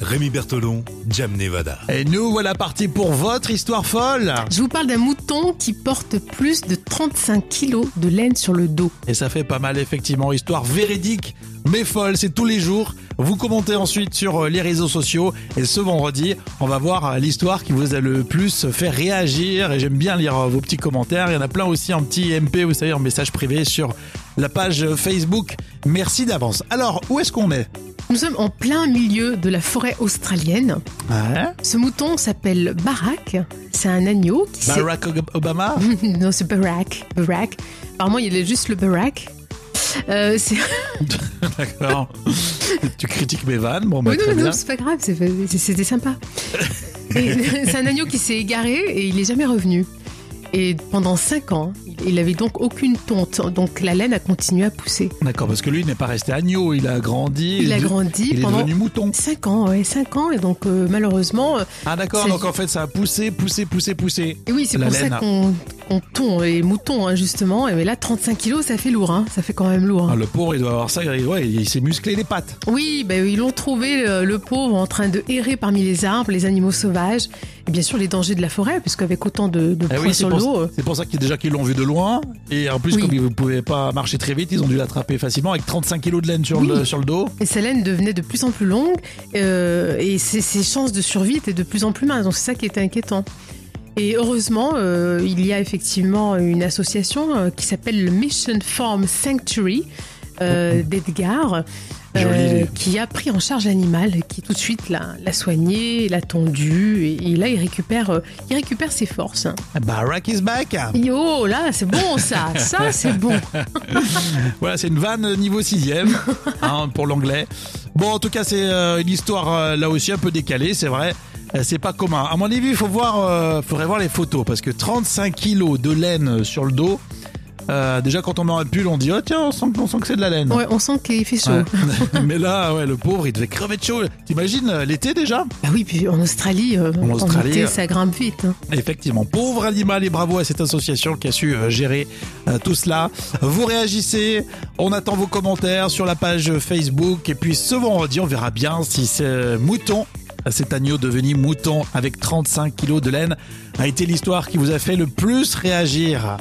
Rémi Bertolon, Jam Nevada. Et nous voilà partis pour votre histoire folle. Je vous parle d'un mouton qui porte plus de 35 kilos de laine sur le dos. Et ça fait pas mal effectivement, histoire véridique mais folle, c'est tous les jours. Vous commentez ensuite sur euh, les réseaux sociaux et ce vendredi, on va voir euh, l'histoire qui vous a le plus fait réagir et j'aime bien lire euh, vos petits commentaires. Il y en a plein aussi en petit MP, vous savez, en message privé sur la page Facebook. Merci d'avance. Alors, où est-ce qu'on est? Nous sommes en plein milieu de la forêt australienne. Ouais. Ce mouton s'appelle Barack. C'est un agneau qui Barack Obama non, c'est Barack. Barack. Apparemment, il est juste le Barack. Euh, c'est... D'accord. tu critiques mes vannes, bon bah Oui, non, non, bien. c'est pas grave, c'était sympa. C'est un agneau qui s'est égaré et il est jamais revenu. Et pendant 5 ans, il avait donc aucune tonte. Donc la laine a continué à pousser. D'accord, parce que lui il n'est pas resté agneau, il a grandi. Il a de- grandi Il est pendant devenu mouton. 5 ans, ouais, 5 ans. Et donc euh, malheureusement, Ah d'accord, donc en fait ça a poussé, poussé, poussé, poussé. et oui, c'est pour laine. ça qu'on qu'on tond les moutons, hein, justement. Et mais là, 35 kilos, ça fait lourd, hein. ça fait quand même lourd. hein. Ah, le pauvre il doit avoir ça, il- ouais, il s'est musclé les pattes. Oui, ben, ils l'ont trouvé, euh, le pauvre, en train de errer parmi les arbres, les animaux sauvages, et bien sûr les dangers de la forêt, puisqu'avec autant de, de Eh poids oui, sur le pour, dos. euh, c'est pour ça qu'ils déjà qu'ils l'ont vu de loin. Et en plus, Oui. comme ils ne pouvaient pas marcher très vite, ils ont dû l'attraper facilement avec 35 kilos de laine sur, Oui. le, sur le dos. Et sa laine devenait de plus en plus longue euh, et ses, ses chances de survie étaient de plus en plus minces. Donc c'est ça qui était inquiétant. Et heureusement, euh, il y a effectivement une association euh, qui s'appelle le Mission Farm Sanctuary euh, d'Edgar. Jolie idée. qui a pris en charge l'animal, qui tout de suite l'a, soigné, l'a tondu, et, et là il récupère, il récupère ses forces. Barack is back. Oh là, c'est bon ça, ça c'est bon. Voilà, c'est une vanne niveau sixième hein, pour l'anglais. Bon, en tout cas, c'est une histoire là aussi un peu décalée, c'est vrai. Euh, C'est pas commun. À mon avis, il faut voir, euh, faudrait voir les photos parce que 35 kilos de laine sur le dos. euh, déjà, quand on met un pull, on dit oh tiens, on sent, on sent que c'est de la laine. Ouais, on sent qu'il fait chaud. Ouais. Mais là, ouais, le pauvre, il devait crever de chaud. T'imagines euh, l'été déjà? Bah oui, puis en Australie, euh, En Australie, été, euh, ça grimpe vite. hein. Effectivement, pauvre animal et bravo à cette association qui a su euh, gérer euh, tout cela. Vous réagissez, on attend vos commentaires sur la page Facebook et puis ce vendredi on verra bien si ce mouton, cet agneau devenu mouton avec 35 kilos de laine, a été l'histoire qui vous a fait le plus réagir.